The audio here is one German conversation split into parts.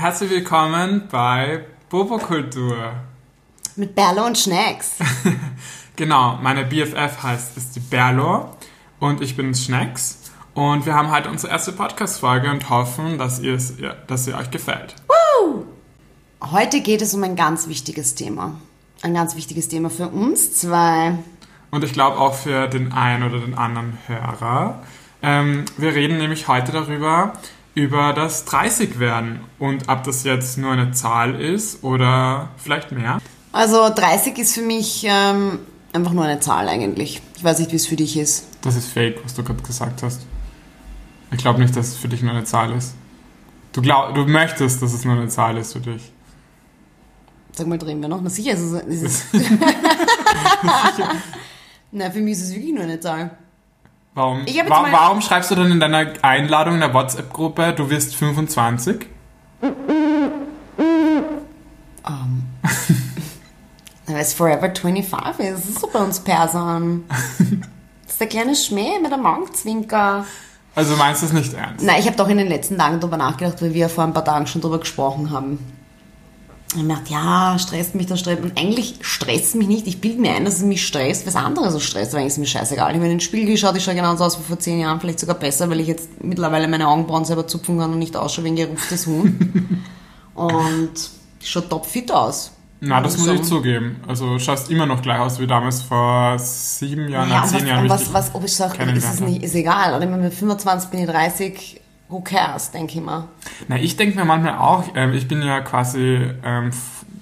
Herzlich willkommen bei Bobo-Kultur. Mit Berlo und Schnecks. genau, meine BFF heißt ist die Berlo und ich bin Schnecks. Und wir haben heute unsere erste Podcast-Folge und hoffen, dass, ihr es, dass sie euch gefällt. Woo! Heute geht es um ein ganz wichtiges Thema. Ein ganz wichtiges Thema für uns zwei. Und ich glaube auch für den einen oder den anderen Hörer. Ähm, wir reden nämlich heute darüber, über das 30 werden und ob das jetzt nur eine Zahl ist oder vielleicht mehr. Also 30 ist für mich ähm, einfach nur eine Zahl eigentlich. Ich weiß nicht, wie es für dich ist. Das ist fake, was du gerade gesagt hast. Ich glaube nicht, dass es für dich nur eine Zahl ist. Du, glaub, du möchtest, dass es nur eine Zahl ist für dich. Sag mal, drehen wir noch? Na sicher ist es. Ist es Na, für mich ist es wirklich nur eine Zahl. Warum, wa warum schreibst du dann in deiner Einladung in der WhatsApp-Gruppe, du wirst 25? Um. Weil es Forever 25 ist. Das ist so bei uns Persern. Das ist der kleine Schmäh mit dem Augenzwinker. Also meinst du es nicht ernst? Nein, ich habe doch in den letzten Tagen darüber nachgedacht, weil wir vor ein paar Tagen schon darüber gesprochen haben. Ich gedacht, ja, stresst mich das stresst. Und eigentlich stresst mich nicht. Ich bilde mir ein, dass es mich stresst, was andere so stresst. Eigentlich ist mir scheißegal. Ich habe in den Spiegel geschaut, ich schaue genauso aus wie vor zehn Jahren, vielleicht sogar besser, weil ich jetzt mittlerweile meine Augenbrauen selber zupfen kann und nicht ausschaue wie ein gerupftes Huhn. und ich schaue topfit aus. Na, das muss ich zugeben. Also schaust immer noch gleich aus wie damals vor sieben Jahren, ja, zehn was, Jahren. Was, was, ob ich sage, ist es nicht, ist egal. Oder mit 25 bin ich 30, who cares, denke ich mal. Na, ich denke mir manchmal auch, ähm, ich bin ja quasi, ähm,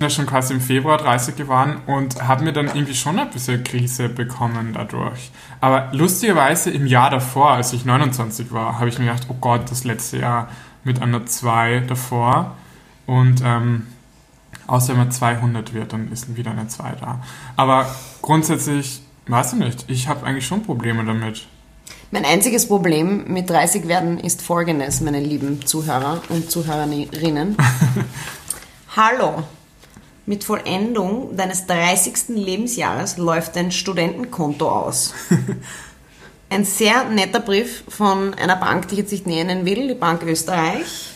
ja schon quasi im Februar 30 geworden und habe mir dann irgendwie schon ein bisschen Krise bekommen dadurch. Aber lustigerweise im Jahr davor, als ich 29 war, habe ich mir gedacht, oh Gott, das letzte Jahr mit einer 2 davor. Und ähm, Außer wenn man 200 wird, dann ist wieder eine 2 da. Aber grundsätzlich, weiß ich nicht, ich habe eigentlich schon Probleme damit. Mein einziges Problem mit 30 werden ist folgendes, meine lieben Zuhörer und Zuhörerinnen. Hallo, mit Vollendung deines 30. Lebensjahres läuft dein Studentenkonto aus. Ein sehr netter Brief von einer Bank, die ich jetzt nicht nennen will, die Bank Österreich.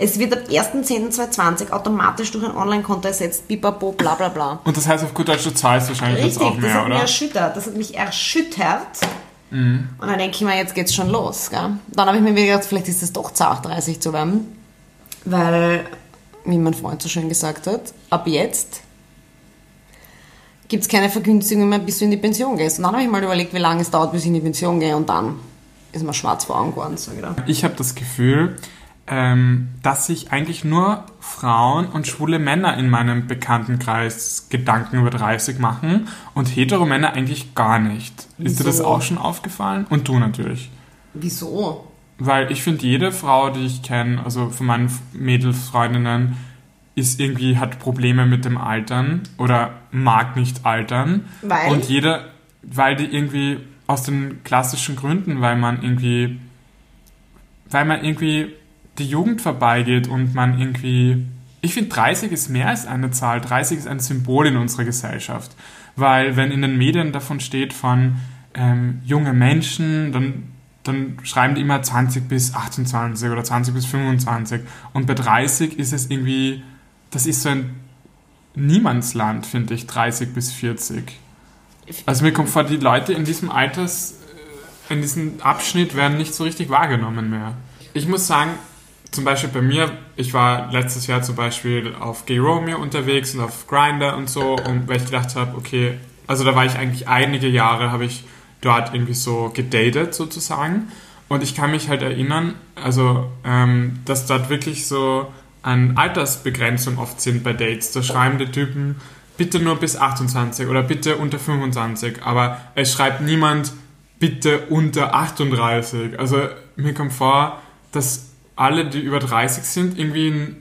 Es wird ab 1.10.2020 automatisch durch ein Online-Konto ersetzt, bipapo, bla bla bla. Und das heißt auf gut Deutsch, du zahlst wahrscheinlich Richtig, jetzt auch mehr, das hat oder? Mich erschüttert. Das hat mich erschüttert. Mhm. Und dann denke ich mir, jetzt geht's schon los. Gell? Dann habe ich mir wieder gedacht, vielleicht ist es doch zart, 30 zu werden. Weil, wie mein Freund so schön gesagt hat, ab jetzt gibt es keine Vergünstigung mehr, bis du in die Pension gehst. Und dann habe ich mal überlegt, wie lange es dauert, bis ich in die Pension gehe. Und dann ist mir schwarz vor Augen geworden. So. Ich habe das Gefühl, ähm, dass sich eigentlich nur Frauen und schwule Männer in meinem Bekanntenkreis Gedanken über 30 machen und hetero Männer eigentlich gar nicht. Wieso? Ist dir das auch schon aufgefallen? Und du natürlich. Wieso? Weil ich finde, jede Frau, die ich kenne, also von meinen Mädelsfreundinnen, ist irgendwie, hat Probleme mit dem Altern oder mag nicht altern. Weil? Und jeder, weil die irgendwie aus den klassischen Gründen, weil man irgendwie, weil man irgendwie die Jugend vorbeigeht und man irgendwie. Ich finde, 30 ist mehr als eine Zahl. 30 ist ein Symbol in unserer Gesellschaft. Weil, wenn in den Medien davon steht von ähm, junge Menschen, dann, dann schreiben die immer 20 bis 28 oder 20 bis 25. Und bei 30 ist es irgendwie, das ist so ein Niemandsland, finde ich, 30 bis 40. Also mir kommt vor, die Leute in diesem Alters, äh, in diesem Abschnitt werden nicht so richtig wahrgenommen mehr. Ich muss sagen, zum Beispiel bei mir, ich war letztes Jahr zum Beispiel auf Gay Romeo unterwegs und auf Grinder und so, und weil ich gedacht habe, okay, also da war ich eigentlich einige Jahre, habe ich dort irgendwie so gedatet sozusagen. Und ich kann mich halt erinnern, also ähm, dass dort wirklich so eine Altersbegrenzung oft sind bei Dates. Da schreiben die Typen bitte nur bis 28 oder bitte unter 25, aber es schreibt niemand bitte unter 38. Also mir kommt vor, dass alle, die über 30 sind, irgendwie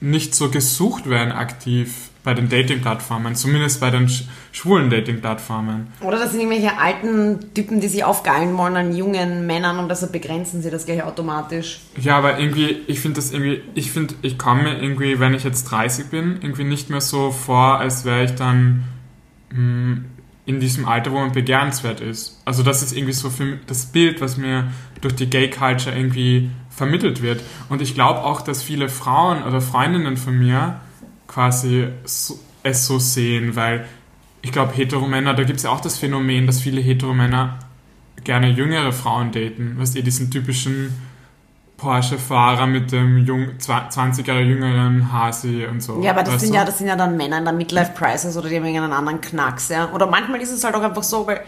nicht so gesucht werden aktiv bei den Dating-Plattformen, zumindest bei den schwulen Dating-Plattformen. Oder das sind irgendwelche alten Typen, die sich aufgeilen wollen an jungen Männern und deshalb begrenzen sie das gleich automatisch. Ja, aber irgendwie, ich finde das irgendwie, ich finde, ich komme mir irgendwie, wenn ich jetzt 30 bin, irgendwie nicht mehr so vor, als wäre ich dann mh, hm, in diesem Alter, wo man begehrenswert ist. Also das ist irgendwie so für das Bild, was mir durch die Gay-Culture irgendwie vermittelt wird. Und ich glaube auch, dass viele Frauen oder Freundinnen von mir quasi so, es so sehen, weil ich glaube, Heteromänner, da gibt es ja auch das Phänomen, dass viele Heteromänner gerne jüngere Frauen daten. Weißt du, diesen typischen Porsche-Fahrer mit dem jung, 20 Jahre jüngeren Hasi und so. Ja, aber das weißt sind du? ja, das sind ja dann Männer in der Midlife Crisis oder die haben irgendeinen anderen Knacks, ja. Oder manchmal ist es halt auch einfach so, weil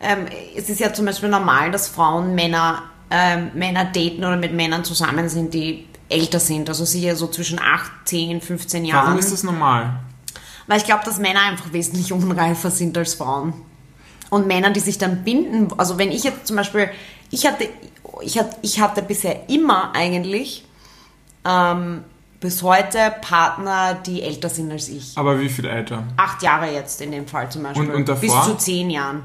ähm, es ist ja zum Beispiel normal, dass Frauen Männer, ähm, Männer daten oder mit Männern zusammen sind, die älter sind. Also sicher so zwischen 8, 10, 15 Jahren. Warum ist das normal? Weil ich glaube, dass Männer einfach wesentlich unreifer sind als Frauen. Und Männer, die sich dann binden, also wenn ich jetzt zum Beispiel, ich hatte, ich hatte, ich hatte bisher immer eigentlich ähm, bis heute Partner, die älter sind als ich. Aber wie viel älter? Acht Jahre jetzt in dem Fall zum Beispiel. Und- und davor? Bis zu zehn Jahren.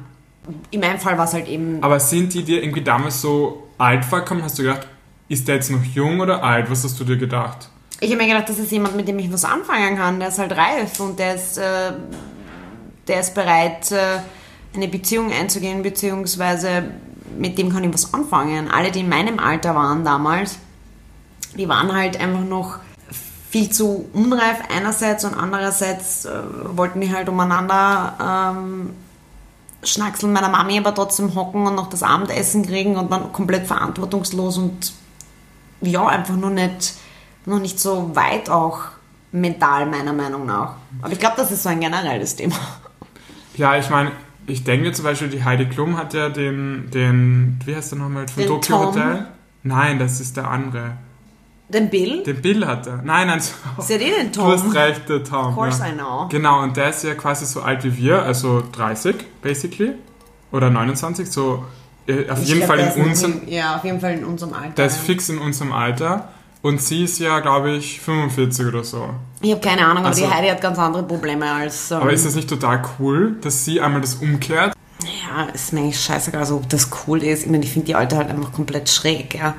In meinem Fall war es halt eben. Aber sind die dir irgendwie damals so alt vorgekommen? Hast du gedacht, ist der jetzt noch jung oder alt? Was hast du dir gedacht? Ich habe mir gedacht, das ist jemand, mit dem ich was anfangen kann. Der ist halt reif und der ist, äh, der ist bereit, äh, eine Beziehung einzugehen, beziehungsweise mit dem kann ich was anfangen. Alle, die in meinem Alter waren damals, die waren halt einfach noch viel zu unreif einerseits und andererseits äh, wollten die halt umeinander ähm, schnackseln meiner Mami aber trotzdem hocken und noch das Abendessen kriegen und dann komplett verantwortungslos und ja, einfach nur nicht, noch nicht so weit auch mental, meiner Meinung nach. Aber ich glaube, das ist so ein generelles Thema. Ja, ich meine, ich denke zum Beispiel, die Heidi Klum hat ja den, den wie heißt der nochmal, von Den Tokyo Tom? Hotel? Nein, das ist der andere. Den Bill? Den Bill hat er. Nein, nein, so. Ist ja eh den Du hast Tom. recht, der Tom. Of course ja. I know. Genau, und der ist ja quasi so alt wie wir, also 30, basically. Oder 29, so äh, auf Ich jeden glaub, Fall in unserem, in- Ja, auf jeden Fall in unserem Alter. der ist fix in unserem Alter. Und sie ist ja, glaube ich, 45 oder so. Ich habe keine Ahnung, aber Also- die Heidi hat ganz andere Probleme als. Ähm, Aber ist das nicht total cool, dass sie einmal das umkehrt? ja, ist mir eigentlich scheißegal, also, ob das cool ist. Ich meine, ich finde die Alte halt einfach komplett schräg, ja.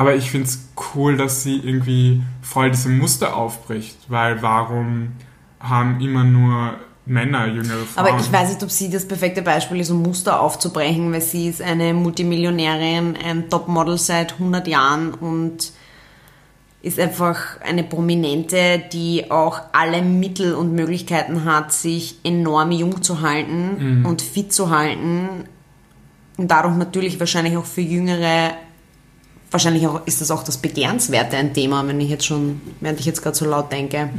Aber ich finde es cool, dass sie irgendwie voll diese Muster aufbricht, weil warum haben immer nur Männer jüngere Frauen? Aber ich weiß nicht, ob sie das perfekte Beispiel ist, um Muster aufzubrechen, weil sie ist eine Multimillionärin, ein Topmodel seit 100 Jahren und ist einfach eine Prominente, die auch alle Mittel und Möglichkeiten hat, sich enorm jung zu halten und fit zu halten und dadurch natürlich wahrscheinlich auch für Jüngere, wahrscheinlich auch ist das auch das Begehrenswerte ein Thema, wenn ich jetzt schon, während ich jetzt gerade so laut denke,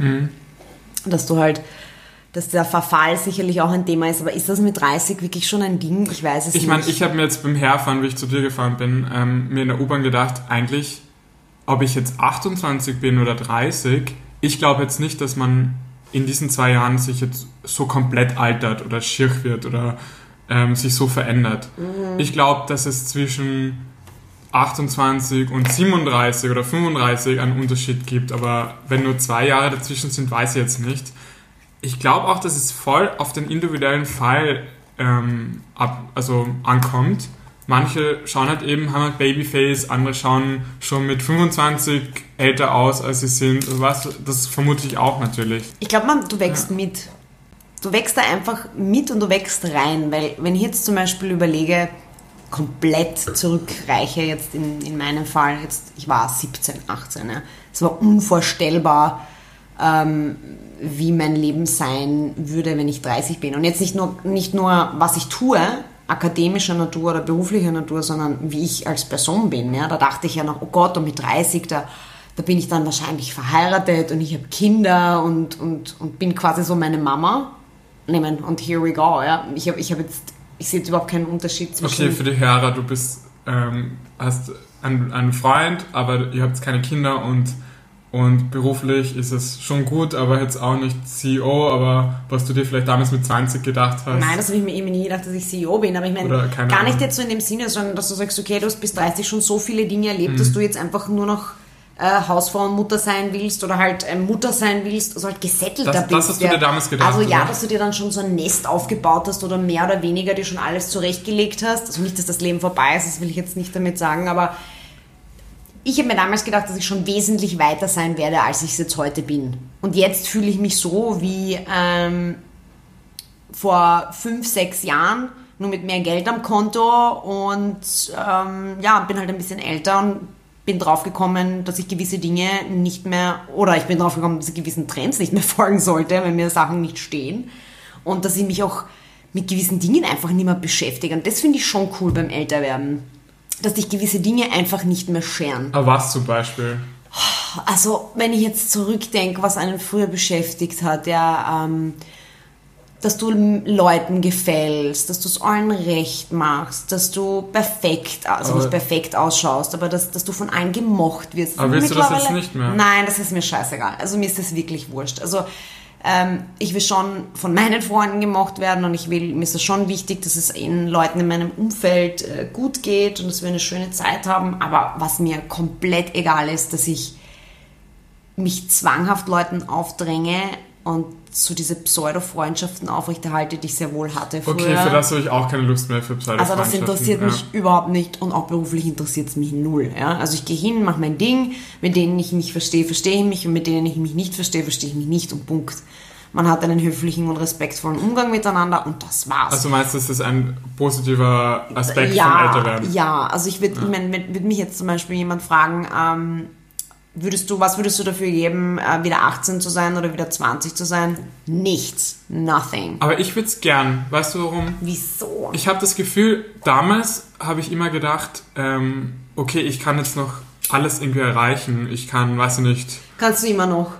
dass du halt dass der Verfall sicherlich auch ein Thema ist, aber ist das mit 30 wirklich schon ein Ding? Ich weiß es Ich nicht. meine, ich habe mir jetzt beim Herfahren, wie ich zu dir gefahren bin, ähm, mir in der U-Bahn gedacht, eigentlich, ob ich jetzt 28 bin oder 30, ich glaube jetzt nicht, dass man in diesen zwei Jahren sich jetzt so komplett altert oder schier wird oder ähm, sich so verändert. Mhm. Ich glaube, dass es zwischen 28 und 37 oder 35 einen Unterschied gibt, aber wenn nur zwei Jahre dazwischen sind, weiß ich jetzt nicht. Ich glaube auch, dass es voll auf den individuellen Fall ähm, ab, also ankommt. Manche schauen halt eben, haben halt Babyface, andere schauen schon mit 25 älter aus, als sie sind. Also was, das vermute ich auch natürlich. Ich glaube, man, du wächst mit. Du wächst da einfach mit und du wächst rein, weil wenn ich jetzt zum Beispiel überlege, komplett zurückreiche jetzt in, in meinem Fall, jetzt, ich war 17, 18, ja. es war unvorstellbar, ähm, wie mein Leben sein würde, wenn ich 30 bin. Und jetzt nicht nur, nicht nur was ich tue, akademischer Natur oder beruflicher Natur, sondern wie ich als Person bin. Ja? Da dachte ich ja noch, oh Gott, und mit 30, da, da bin ich dann wahrscheinlich verheiratet und ich habe Kinder und, und, und bin quasi so meine Mama. Nehmen und here we go. Ja? Ich habe ich hab jetzt, ich sehe jetzt überhaupt keinen Unterschied zwischen. Okay, für die Hörer, du bist, ähm, hast einen, einen Freund, aber ihr habt keine Kinder und, und beruflich ist es schon gut, aber jetzt auch nicht CEO, aber was du dir vielleicht damals mit 20 gedacht hast. Nein, das habe ich mir eben nie gedacht, dass ich CEO bin. Aber ich meine, gar Ahnung. nicht jetzt so in dem Sinne, sondern dass du sagst, okay, du hast bis 30 schon so viele Dinge erlebt, Mhm. dass du jetzt einfach nur noch äh, Hausfrau und Mutter sein willst oder halt äh, Mutter sein willst, also halt gesettelter Das- bist. das hast du dir damals gedacht, Also ja, oder? dass du dir dann schon so ein Nest aufgebaut hast oder mehr oder weniger dir schon alles zurechtgelegt hast. Also nicht, dass das Leben vorbei ist, das will ich jetzt nicht damit sagen, aber ich habe mir damals gedacht, dass ich schon wesentlich weiter sein werde, als ich es jetzt heute bin. Und jetzt fühle ich mich so wie ähm, vor fünf, sechs Jahren, nur mit mehr Geld am Konto und ähm, ja, bin halt ein bisschen älter und bin draufgekommen, dass ich gewisse Dinge nicht mehr, oder ich bin draufgekommen, dass ich gewissen Trends nicht mehr folgen sollte, wenn mir Sachen nicht stehen. Und dass ich mich auch mit gewissen Dingen einfach nicht mehr beschäftige. Und das finde ich schon cool beim Älterwerden. Dass dich gewisse Dinge einfach nicht mehr scheren. Aber was zum Beispiel? Also, wenn ich jetzt zurückdenke, was einen früher beschäftigt hat, ja, ähm, dass du Leuten gefällst, dass du es allen recht machst, dass du perfekt, also Aber- nicht perfekt ausschaust, aber dass, dass du von allen gemocht wirst. Aber willst du das jetzt nicht mehr? Nein, das ist mir scheißegal. Also mir ist das wirklich wurscht. Also ähm, ich will schon von meinen Freunden gemocht werden und ich will, mir ist es schon wichtig, dass es in Leuten in meinem Umfeld äh, gut geht und dass wir eine schöne Zeit haben. Aber was mir komplett egal ist, dass ich mich zwanghaft Leuten aufdränge und so diese Pseudo-Freundschaften aufrechterhalte, die ich sehr wohl hatte früher. Okay, für das habe ich auch keine Lust mehr für Also Pseudo-Freundschaften. das interessiert ja. mich überhaupt nicht und auch beruflich interessiert es mich null. Ja? Also ich gehe hin, mache mein Ding, mit denen ich mich verstehe, verstehe ich mich und mit denen ich mich nicht verstehe, verstehe ich mich nicht und Punkt. Man hat einen höflichen und respektvollen Umgang miteinander und das war's. Also meinst du, das ist ein positiver Aspekt ja, Älterwerden? ja, also ich würde, ich meine, wenn- würde mich jetzt zum Beispiel jemand fragen, ähm, würdest du, was würdest du dafür geben, äh, wieder 18 zu sein oder wieder 20 zu sein? Nichts, nothing. Aber ich würde es gern. Weißt du warum? Wieso? Ich habe das Gefühl, damals habe ich immer gedacht, ähm, okay, ich kann jetzt noch alles irgendwie erreichen. Ich kann, weiß ich nicht, Kannst du immer noch?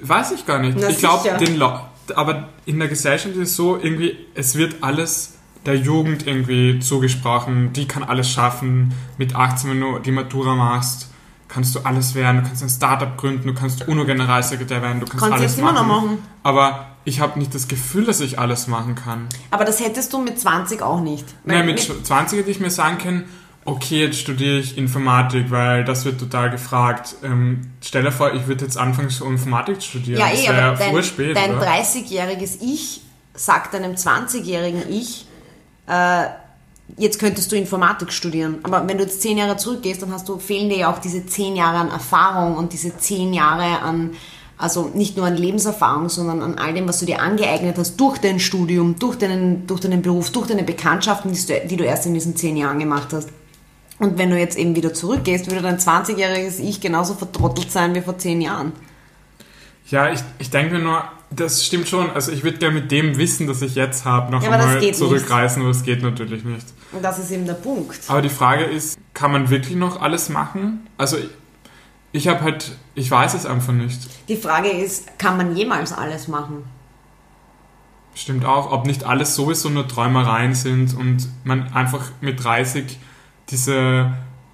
weiß ich gar nicht. Na, ich glaube, den Lo aber in der Gesellschaft ist es so, irgendwie, es wird alles der Jugend irgendwie zugesprochen. Die kann alles schaffen. Mit 18, wenn du die Matura machst, kannst du alles werden. Du kannst ein Startup gründen, du kannst UNO-Generalsekretär werden, du kannst, Kannst alles jetzt immer noch machen. Aber ich habe nicht das Gefühl, dass ich alles machen kann. Aber das hättest du mit 20 auch nicht. Nein, Weil mit 20 hätte ich mir sagen können, okay, jetzt studiere ich Informatik, weil das wird total gefragt. Ähm, stell dir vor, ich würde jetzt anfangen, so Informatik zu studieren. Ja, eh, wäre aber dein, urspät, dein oder? 30-jähriges Ich sagt deinem 20-jährigen Ich, äh, jetzt könntest du Informatik studieren. Aber wenn du jetzt 10 Jahre zurückgehst, dann hast du, fehlen dir ja auch diese 10 Jahre an Erfahrung und diese 10 Jahre an, also nicht nur an Lebenserfahrung, sondern an all dem, was du dir angeeignet hast durch dein Studium, durch deinen, durch deinen Beruf, durch deine Bekanntschaften, die du, erst in diesen 10 Jahren gemacht hast. Und wenn du jetzt eben wieder zurückgehst, würde dein 20-jähriges Ich genauso vertrottelt sein wie vor 10 Jahren. Ja, ich, ich denke nur, das stimmt schon. Also ich würde gerne mit dem Wissen, das ich jetzt habe, noch Ja, einmal geht zurückreisen, aber das geht natürlich nicht. Und das ist eben der Punkt. Aber die Frage ist, kann man wirklich noch alles machen? Also ich, ich habe halt, ich weiß es einfach nicht. Die Frage ist, kann man jemals alles machen? Stimmt auch, ob nicht alles sowieso nur Träumereien sind und man einfach mit 30 diese,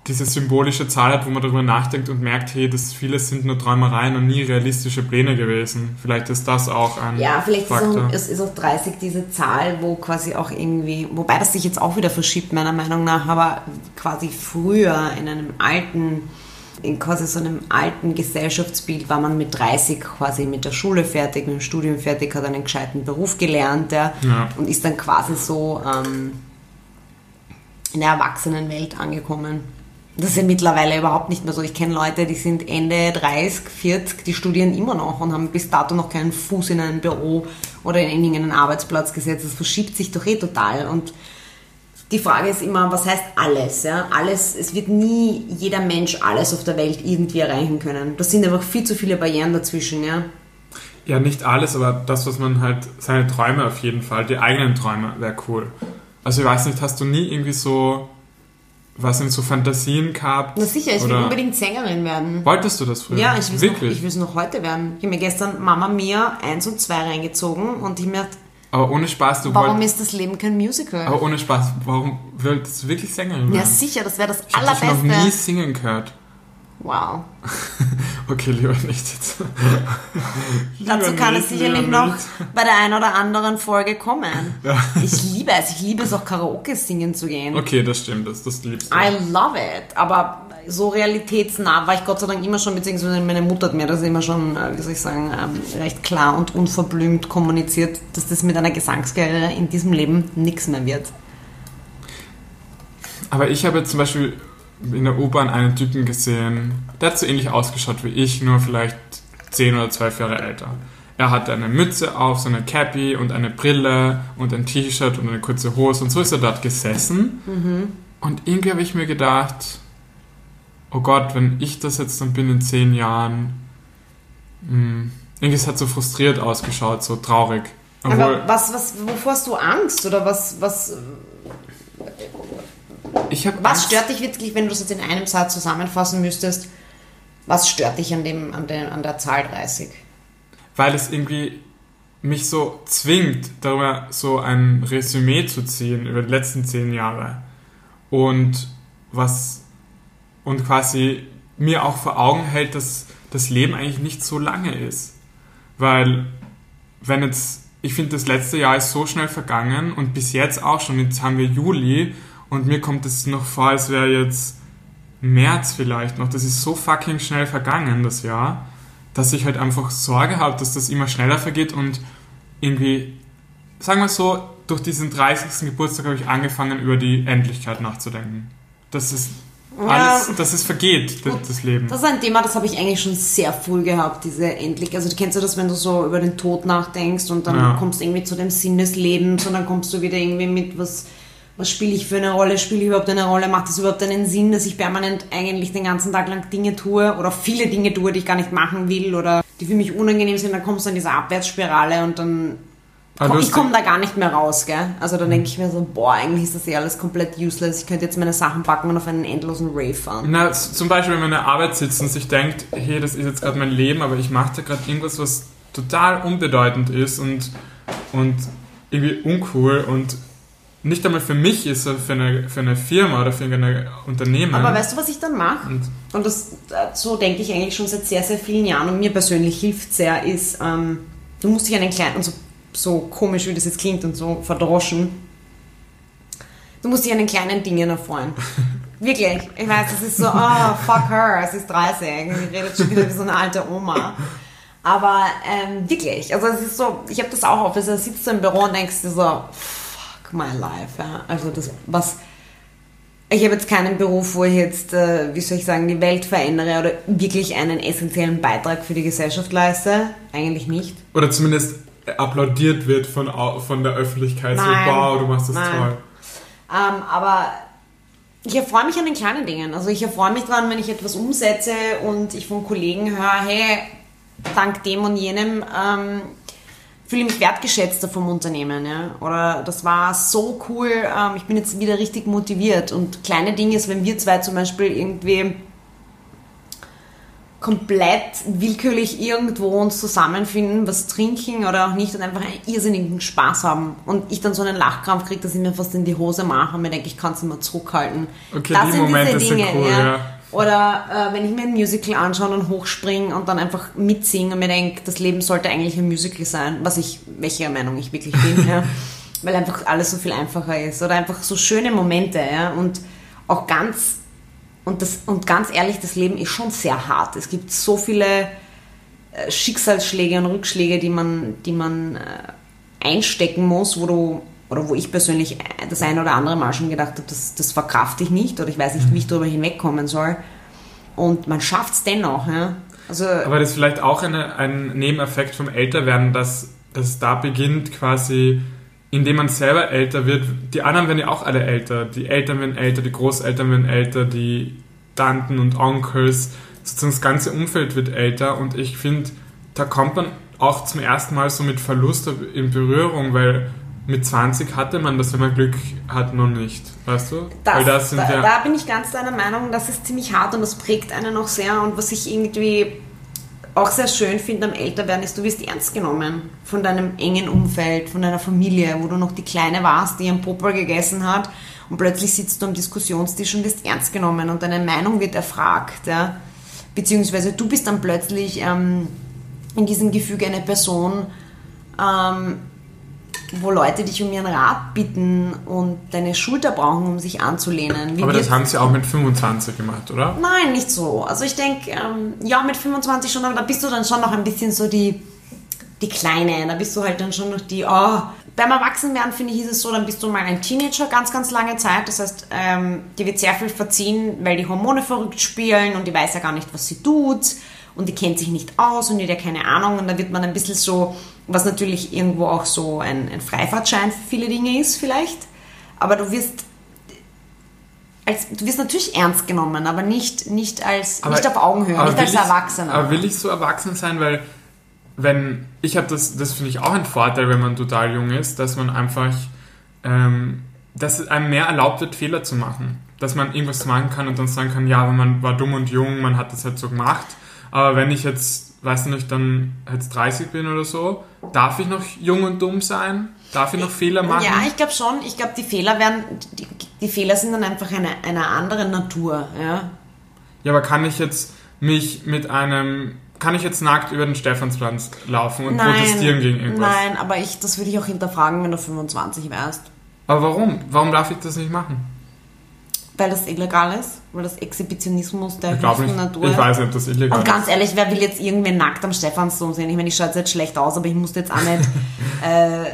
diese symbolische Zahl hat, wo man darüber nachdenkt und merkt, hey, das vieles sind nur Träumereien und nie realistische Pläne gewesen. Vielleicht ist das auch ein Ja, vielleicht ist Faktor. auch, es ist auch 30 diese Zahl, wo quasi auch irgendwie, wobei das sich jetzt auch wieder verschiebt, meiner Meinung nach, aber quasi früher in einem alten, in quasi so einem alten Gesellschaftsbild war man mit 30 quasi mit der Schule fertig, mit dem Studium fertig, hat einen gescheiten Beruf gelernt ja, Ja. und ist dann quasi so ähm, in der Erwachsenenwelt angekommen. Das ist ja mittlerweile überhaupt nicht mehr so. Ich kenne Leute, die sind Ende 30, 40, die studieren immer noch und haben bis dato noch keinen Fuß in ein Büro oder in irgendeinen Arbeitsplatz gesetzt. Das verschiebt sich doch eh total. Und die Frage ist immer, was heißt alles? Ja? Alles, es wird nie jeder Mensch alles auf der Welt irgendwie erreichen können. Da sind einfach viel zu viele Barrieren dazwischen. Ja? Ja, nicht alles, aber das, was man halt, seine Träume auf jeden Fall, die eigenen Träume, wäre cool. Also ich weiß nicht, hast du nie irgendwie so, was sind so Fantasien gehabt? Na sicher, ich will unbedingt Sängerin werden. Wolltest du das früher? Ja, ich will es noch, ich noch heute werden. Ich habe mir gestern Mama Mia 1 und 2 reingezogen und ich mir aber ohne Spaß, du warum wolltest, ist das Leben kein Musical? aber ohne Spaß, warum wolltest du wirklich Sängerin Ja, werden? sicher, das wäre das ich habe dich noch nie Allerbeste. singen gehört. Wow. Okay, lieber nicht jetzt. Dazu Lieber kann nicht, es sicherlich noch nicht. bei der einen oder anderen Folge kommen. Ich liebe es. Ich liebe es auch Karaoke singen zu gehen. Okay, das stimmt, das, das liebst du. I love it. Aber so realitätsnah war ich Gott sei Dank immer schon, beziehungsweise meine Mutter hat mir das immer schon, äh, wie soll ich sagen, ähm, recht klar und unverblümt kommuniziert, dass das mit einer Gesangskarriere in diesem Leben nichts mehr wird. Aber ich habe jetzt zum Beispiel in der U-Bahn einen Typen gesehen, der hat so ähnlich ausgeschaut wie ich, nur vielleicht 10 oder 12 Jahre älter. Er hatte eine Mütze auf, so eine Cappy und eine Brille und ein T-Shirt und eine kurze Hose und so ist er dort gesessen. Und irgendwie habe ich mir gedacht, oh Gott, wenn ich das jetzt dann bin in zehn Jahren, mh, hm, irgendwie es hat so frustriert ausgeschaut, so traurig. Obwohl, Aber was, was, wovor hast du Angst? Oder was, was, ich was Angst. stört dich wirklich, wenn du das jetzt in einem Satz zusammenfassen müsstest? Was stört dich an, dem, an, den, an der Zahl 30? Weil es irgendwie mich so zwingt, darüber so ein Resümee zu ziehen über die letzten zehn Jahre. Und was und quasi mir auch vor Augen hält, dass das Leben eigentlich nicht so lange ist. Weil, wenn jetzt, ich finde, das letzte Jahr ist so schnell vergangen und bis jetzt auch schon, jetzt haben wir Juli und mir kommt es noch vor, als wäre jetzt März vielleicht noch. Das ist so fucking schnell vergangen, das Jahr, dass ich halt einfach Sorge habe, dass das immer schneller vergeht und irgendwie, sagen wir so, durch diesen 30. Geburtstag habe ich angefangen, über die Endlichkeit nachzudenken. Das ist alles, dass es vergeht, das, das, Leben. Das ist ein Thema, das habe ich eigentlich schon sehr früh gehabt, diese endlich. Also du kennst ja das, wenn du so über den Tod nachdenkst und dann ja. kommst du irgendwie zu dem Sinn des Lebens und dann kommst du wieder irgendwie mit, was, was spiele ich für eine Rolle, spiele ich überhaupt eine Rolle, macht es überhaupt einen Sinn, dass ich permanent eigentlich den ganzen Tag lang Dinge tue oder viele Dinge tue, die ich gar nicht machen will oder die für mich unangenehm sind, dann kommst du in diese Abwärtsspirale und dann Komm, ich komme da gar nicht mehr raus, gell? Also dann denke ich mir so, boah, eigentlich ist das ja alles komplett useless. Ich könnte jetzt meine Sachen packen und auf einen endlosen Rave fahren. Na, zum Beispiel, wenn man in der Arbeit sitzt und sich denkt, hey, das ist jetzt gerade mein Leben, aber ich mache da gerade irgendwas, was total unbedeutend ist und, und irgendwie uncool und nicht einmal für mich ist, sondern für eine, für eine Firma oder für ein Unternehmen. Aber weißt du, was ich dann mache? Und, und, das, äh, so denke ich eigentlich schon seit sehr, sehr vielen Jahren und mir persönlich hilft sehr, ist, ähm, du musst dich einen kleinen, und so so komisch, wie das jetzt klingt und so verdroschen. Du musst dich an den kleinen Dingen erfreuen. Wirklich. Ich weiß, das ist so, oh, fuck her, es ist 30. Ich rede schon wieder wie so eine alte Oma. Aber ähm, wirklich, also es ist so, ich habe das auch oft, also sitzt du im Büro und denkst dir so, my life. Ja? Also das, was, ich habe jetzt keinen Beruf, wo ich jetzt, äh, wie soll ich sagen, die Welt verändere oder wirklich einen essentiellen Beitrag für die Gesellschaft leiste. Eigentlich nicht. Oder zumindest applaudiert wird von, von der Öffentlichkeit. Nein, so, wow, du machst das nein. toll. Ähm, aber ich erfreue mich an den kleinen Dingen. Also ich erfreue mich daran, wenn ich etwas umsetze und ich von Kollegen höre, hey, dank dem und jenem ähm, fühle ich mich wertgeschätzter vom Unternehmen. Ja? Oder das war so cool, ähm, ich bin jetzt wieder richtig motiviert. Und kleine Dinge ist, wenn wir zwei zum Beispiel irgendwie komplett willkürlich irgendwo uns zusammenfinden, was trinken oder auch nicht und einfach einen irrsinnigen Spaß haben. Und ich dann so einen Lachkrampf kriege, dass ich mir fast in die Hose mache und mir denke, ich kann es mehr zurückhalten. Okay, das die sind Momente diese Dinge. Sind cool, ja. ja. Oder äh, wenn ich mir ein Musical anschaue und hochspringe und dann einfach mitsinge und mir denke, das Leben sollte eigentlich ein Musical sein, was ich, welcher Meinung ich wirklich bin, ja. weil einfach alles so viel einfacher ist. Oder einfach so schöne Momente, ja. Und auch ganz und, das, und ganz ehrlich, das Leben ist schon sehr hart. Es gibt so viele äh, Schicksalsschläge und Rückschläge, die man, die man äh, einstecken muss, wo du, oder wo ich persönlich das ein oder andere Mal schon gedacht habe, das, das verkraft ich nicht oder ich weiß nicht, wie ich darüber hinwegkommen soll. Und man schafft es dennoch. Ja? Also, Aber das ist vielleicht auch eine, ein Nebeneffekt vom Älterwerden, dass, dass da beginnt quasi indem man selber älter wird, die anderen werden ja auch alle älter. Die Eltern werden älter, die Großeltern werden älter, die Tanten und Onkels, sozusagen das ganze Umfeld wird älter und ich finde, da kommt man auch zum ersten Mal so mit Verlust in Berührung, weil mit 20 hatte man das, wenn man Glück hat, noch nicht, weißt du? Das, das da, ja da bin ich ganz deiner Meinung, das ist ziemlich hart und das prägt einen auch sehr und was ich irgendwie auch sehr schön finde am Älterwerden ist, du wirst ernst genommen von deinem engen Umfeld, von deiner Familie, wo du noch die Kleine warst, die einen Popper gegessen hat und plötzlich sitzt du am Diskussionstisch und wirst ernst genommen und deine Meinung wird erfragt. Ja? Beziehungsweise du bist dann plötzlich ähm, in diesem Gefüge eine Person, ähm, wo Leute dich um ihren Rat bitten und deine Schulter brauchen, um sich anzulehnen. Wie Aber das haben sie auch mit 25 gemacht, oder? Nein, nicht so. Also ich denke, ähm, ja, mit 25 schon, aber da bist du dann schon noch ein bisschen so die, die Kleine. Da bist du halt dann schon noch die, oh. Beim Erwachsenwerden, finde ich, ist es so, dann bist du mal ein Teenager ganz, ganz lange Zeit. Das heißt, ähm, dir wird sehr viel verziehen, weil die Hormone verrückt spielen und die weiß ja gar nicht, was sie tut und die kennt sich nicht aus und die hat ja keine Ahnung und da wird man ein bisschen so was natürlich irgendwo auch so ein, ein Freifahrtschein für viele Dinge ist vielleicht. Aber du wirst als, du wirst natürlich ernst genommen, aber nicht, nicht als, Aber- nicht auf Augenhöhe, nicht als ich- Erwachsener. Aber will ich so erwachsen sein, weil wenn ich habe das, das finde ich auch ein Vorteil, wenn man total jung ist, dass man einfach, ähm, dass es einem mehr erlaubt wird, Fehler zu machen. Dass man irgendwas machen kann und dann sagen kann, ja, aber man war dumm und jung, man hat das halt so gemacht. Aber wenn ich jetzt, weiß ich nicht, dann jetzt 30 bin oder so, darf ich noch jung und dumm sein? Darf ich noch Fehler machen? Ja, ich glaube schon. Ich glaube, die Fehler werden, die, die Fehler sind dann einfach eine, einer anderen Natur. Ja? Ja, aber kann ich jetzt mich mit einem, kann ich jetzt nackt über den Stephansplatz laufen und protestieren gegen irgendwas? Nein, aber ich, das würde ich auch hinterfragen, wenn du 25 wärst. Aber warum? Warum darf ich das nicht machen? Weil das illegal ist, weil das Exhibitionismus der Ich glaube höchsten nicht. Natur Ich weiß nicht, ob das illegal Und ist. ganz ehrlich, wer will jetzt irgendwen nackt am Stephansdom sehen? Ich meine, ich schaue jetzt nicht schlecht aus, aber ich musste jetzt auch nicht äh,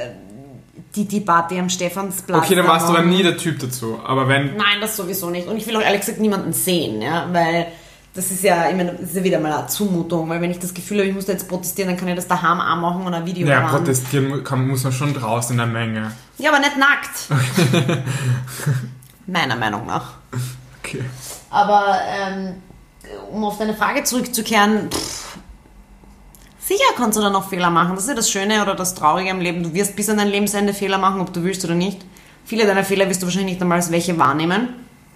die, die Party am Stephansplatz. Okay, dann da warst du aber nie der Typ dazu. Aber wenn. Nein, das sowieso nicht. Und ich will auch ehrlich gesagt niemanden sehen, ja, weil das ist ja, ich meine, das ist ja wieder mal eine Zumutung, weil wenn ich das Gefühl habe, ich muss da jetzt protestieren, dann kann ich das daheim auch machen und ein Video Ja, machen. protestieren mu- kann, muss man schon draußen in der Menge. Ja, aber nicht nackt. Meiner Meinung nach. Okay. Aber ähm, um auf deine Frage zurückzukehren, pff, sicher kannst du da noch Fehler machen. Das ist ja das Schöne oder das Traurige am Leben. Du wirst bis an dein Lebensende Fehler machen, ob du willst oder nicht. Viele deiner Fehler wirst du wahrscheinlich nicht einmal als welche wahrnehmen.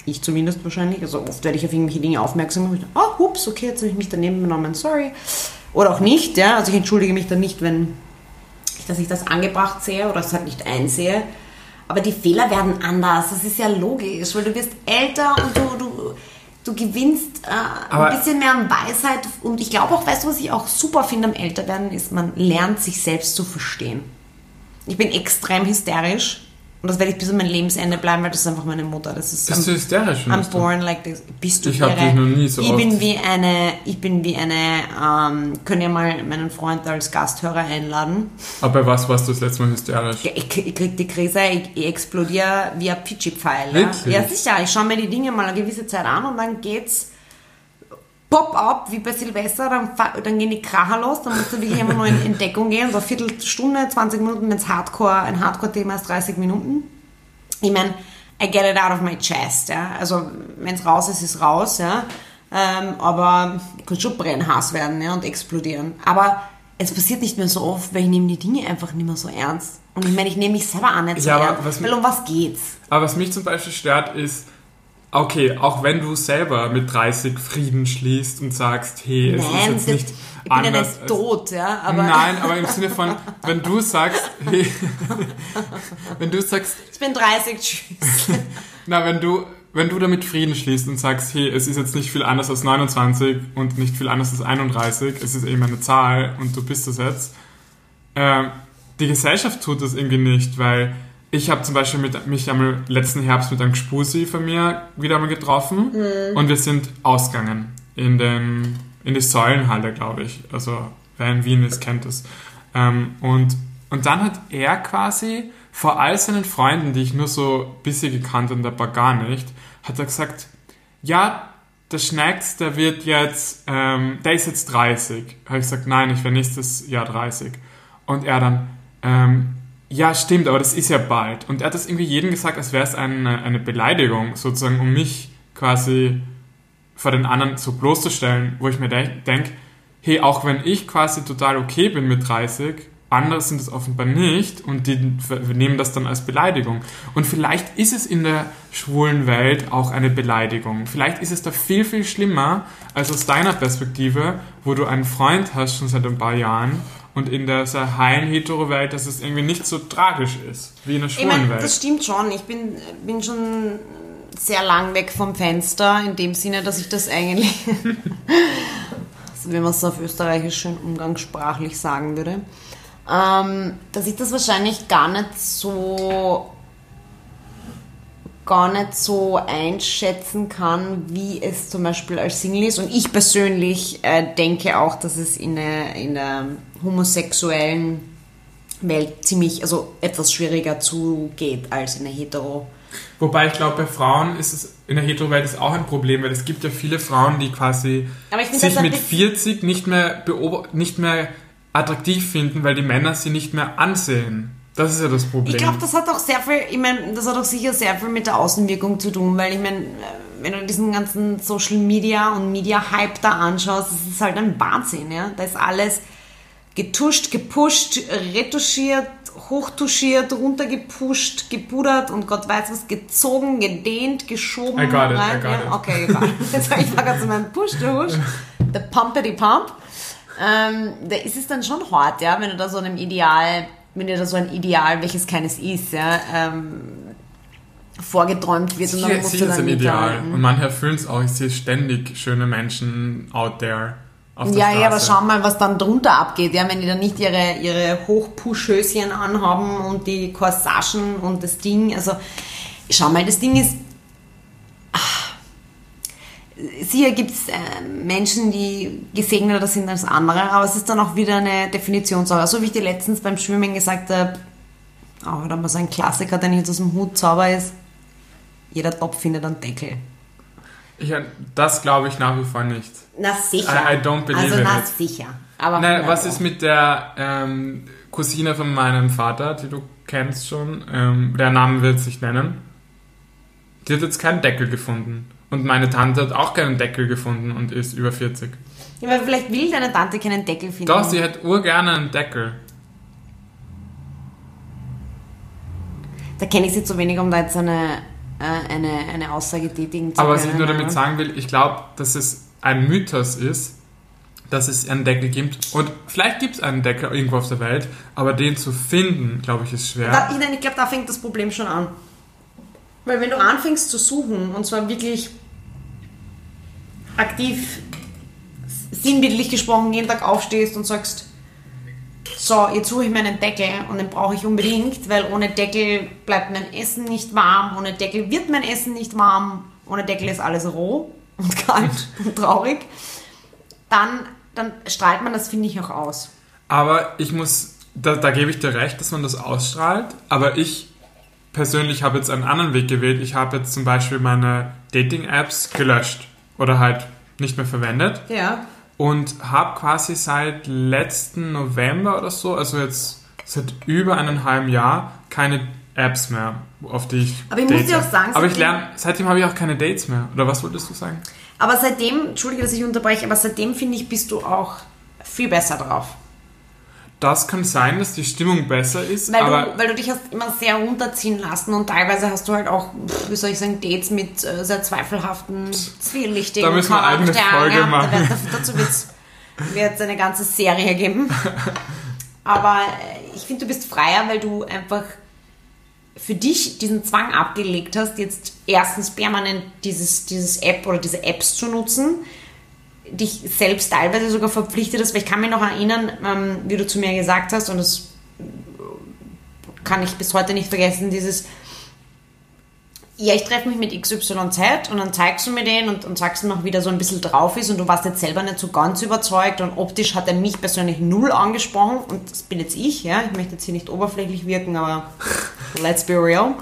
Ich zumindest wahrscheinlich. Also oft werde ich auf irgendwelche Dinge aufmerksam und oh, hups, okay, jetzt habe ich mich daneben benommen, sorry. Oder auch nicht, ja. Also ich entschuldige mich dann nicht, wenn ich, dass ich das angebracht sehe oder es halt nicht einsehe. Aber die Fehler werden anders. Das ist ja logisch, weil du wirst älter und du, du, du gewinnst äh, ein bisschen mehr an Weisheit. Und ich glaube auch, weißt du, was ich auch super finde am Älterwerden, ist, man lernt sich selbst zu verstehen. Ich bin extrem hysterisch und das werde ich bis an mein Lebensende bleiben, weil das ist einfach meine Mutter. Das ist Bist du hysterisch? I'm born like this. Bist du Ich hab irre? dich noch nie so Ich oft- bin wie eine, ich bin wie eine, ähm, können ja mal meinen Freund als Gasthörer einladen. Aber bei was warst du das letzte Mal hysterisch? Ja, ich, ich krieg die Krise, ich, ich explodiere wie ein Pitschi-Pfeil. Ja? Ja, sicher. Ich schaue mir die Dinge mal eine gewisse Zeit an und dann geht's pop-up, wie bei Silvester, dann, dann gehen die Kracher los, dann musst du wirklich immer nur in Entdeckung gehen, so eine Viertelstunde, 20 Minuten, wenn es Hardcore, ein Hardcore-Thema ist, 30 Minuten. Ich meine, I get it out of my chest, ja. Also, wenn es raus ist, ist raus, ja. Ähm, aber ich kann schon brennhaß werden, ja, und explodieren. Aber es passiert nicht mehr so oft, weil ich nehme die Dinge einfach nicht mehr so ernst. Und ich meine, ich nehme mich selber auch nicht so Ja, ernst. weil um was geht's? Aber was mich zum Beispiel stört, ist, okay, auch wenn du selber mit 30 Frieden schließt und sagst, hey, es ist Nein, jetzt das, nicht ich bin ja anders als- tot, ja. Aber Nein, aber im Sinne von, wenn du sagst, hey, wenn du sagst, ich bin 30, tschüss. na, wenn du, wenn du damit Frieden schließt und sagst, hey, es ist jetzt nicht viel anders als 29 und nicht viel anders als 31, es ist eben eine Zahl und du bist es jetzt, ähm, die Gesellschaft tut das irgendwie nicht, weil ich habe zum Beispiel mit, mich einmal letzten Herbst mit einem Gspusi von mir wieder einmal getroffen und wir sind ausgegangen in, den, in die Säulenhalle, glaube ich. Also wer in Wien ist, kennt es. Ähm, und, und dann hat er quasi vor all seinen Freunden, die ich nur so ein bisschen gekannt und ein paar gar nicht, hat er gesagt, ja, der Schnecks, der wird jetzt, ähm, der ist jetzt 30. Habe ich gesagt, nein, ich werde nächstes Jahr 30. Und er dann, ähm, ja, stimmt, aber das ist ja bald. Und er hat das irgendwie jedem gesagt, als wäre es eine, eine Beleidigung, sozusagen, um mich quasi vor den anderen so bloßzustellen, wo ich mir de denke, hey, auch wenn ich quasi total okay bin mit 30, andere sind es offenbar nicht und die nehmen das dann als Beleidigung. Und vielleicht ist es in der schwulen Welt auch eine Beleidigung. Vielleicht ist es da viel, viel schlimmer als aus deiner Perspektive, wo du einen Freund hast schon seit ein paar Jahren und in der sehr heilen Hetero-Welt, dass es irgendwie nicht so tragisch ist wie in der Ich schwulen meine, Welt. das stimmt schon. Ich bin, bin schon sehr lang weg vom Fenster, in dem Sinne, dass ich das eigentlich, wenn man es auf österreichisch schön umgangssprachlich sagen würde, ähm, dass ich das wahrscheinlich gar nicht so gar nicht so einschätzen kann, wie es zum Beispiel als Single ist. Und ich persönlich äh, denke auch, dass es in der, in der homosexuellen Welt ziemlich, also etwas schwieriger zugeht als in der hetero. Wobei ich glaube, bei Frauen ist es in der Hetero-Welt ist auch ein Problem, weil es gibt ja viele Frauen, die quasi sich mit bisschen- 40 nicht mehr, nicht mehr attraktiv finden, weil die Männer sie nicht mehr ansehen. Das ist ja das Problem. Ich glaube, das hat auch sehr viel, ich meine, das hat auch sicher sehr viel mit der Außenwirkung zu tun, weil ich meine, wenn du diesen ganzen Social Media und Media Hype da anschaust, das ist halt ein Wahnsinn, ja. Da ist alles getuscht, gepusht, retuschiert, hochtuschiert, runtergepusht, gepudert und Gott weiß was, gezogen, gedehnt, geschoben. I got it, rein. I got ja, it. Okay, egal. Jetzt war ich gerade zu meinem Push, der Husch, der Pumpity Pump. Ähm, da ist es dann schon hart, ja, wenn du da so einem Ideal, wenn dir da so ein Ideal, welches keines ist, ja, ähm, vorgeträumt wird und dann du ist ein Ideal. mithalten. Und manche erfüllen es auch. Ich sehe ständig schöne Menschen out there auf der Ja, Straße. ja, aber schau mal, was dann drunter abgeht, ja, wenn die dann nicht ihre, ihre Hochpuschhöschen anhaben und die Corsagen und das Ding, also schau mal, das Ding ist, ah, sicher gibt es äh, Menschen, die gesegneter sind als andere, aber es ist dann auch wieder eine Definitionssache. So wie ich dir letztens beim Schwimmen gesagt habe, auch da mal so ein Klassiker, den ich jetzt aus dem Hut zauber ist, jeder Topf findet einen Deckel. Ich, das glaube ich nach wie vor nicht. Na sicher. I- I don't believe also na it. sicher. Aber na, was ist mit der ähm, Cousine von meinem Vater, die du kennst schon? Ähm, der Name wird sich nennen. Die hat jetzt keinen Deckel gefunden. Und meine Tante hat auch keinen Deckel gefunden und ist über 40. Ja, aber vielleicht will deine Tante keinen Deckel finden. Doch, sie hat urgerne einen Deckel. Da kenne ich sie zu wenig, um da jetzt eine, äh, eine, eine Aussage tätigen zu Aber können. was ich nur damit sagen will, ich glaube, dass es ein Mythos ist, dass es einen Deckel gibt. Und vielleicht gibt es einen Deckel irgendwo auf der Welt, aber den zu finden, glaube ich, ist schwer. Da, ich glaube, da fängt das Problem schon an. Weil wenn du anfängst zu suchen, und zwar wirklich aktiv, sinnbildlich gesprochen, jeden Tag aufstehst und sagst, so, jetzt suche ich mir einen Deckel und den brauche ich unbedingt, weil ohne Deckel bleibt mein Essen nicht warm, ohne Deckel wird mein Essen nicht warm, ohne Deckel ist alles roh und kalt und traurig, dann, dann strahlt man das, finde ich, auch aus. Aber ich muss, da, da gebe ich dir recht, dass man das ausstrahlt, aber ich persönlich habe jetzt einen anderen Weg gewählt. Ich habe jetzt zum Beispiel meine Dating-Apps gelöscht oder halt nicht mehr verwendet Ja. und habe quasi seit letzten November oder so, also jetzt seit über einem halben Jahr, keine Apps mehr, auf die ich Aber ich muss date. dir auch sagen, aber ich lerne, seitdem habe ich auch keine Dates mehr. Oder was wolltest du sagen? Aber seitdem, entschuldige, dass ich unterbreche, aber seitdem finde ich, bist du auch viel besser drauf. Das kann sein, dass die Stimmung besser ist, Weil, aber du, weil du dich hast immer sehr runterziehen lassen und teilweise hast du halt auch, wie soll ich sagen, Dates mit äh, sehr zweifelhaften, zwielichtigen Da müssen wir eine eigene Folge ja, machen. Da, dazu wird es eine ganze Serie geben. Aber äh, ich finde, du bist freier, weil du einfach für dich diesen Zwang abgelegt hast, jetzt erstens permanent dieses, dieses App oder diese Apps zu nutzen, dich selbst teilweise sogar verpflichtet hast, weil ich kann mich noch erinnern, ähm, wie du zu mir gesagt hast, und das kann ich bis heute nicht vergessen, dieses ja, ich treffe mich mit XYZ und dann zeigst du mir den und, und sagst ihm auch, wie der so ein bisschen drauf ist und du warst jetzt selber nicht so ganz überzeugt und optisch hat er mich persönlich null angesprochen und das bin jetzt ich, ja, ich möchte jetzt hier nicht oberflächlich wirken, aber let's be real.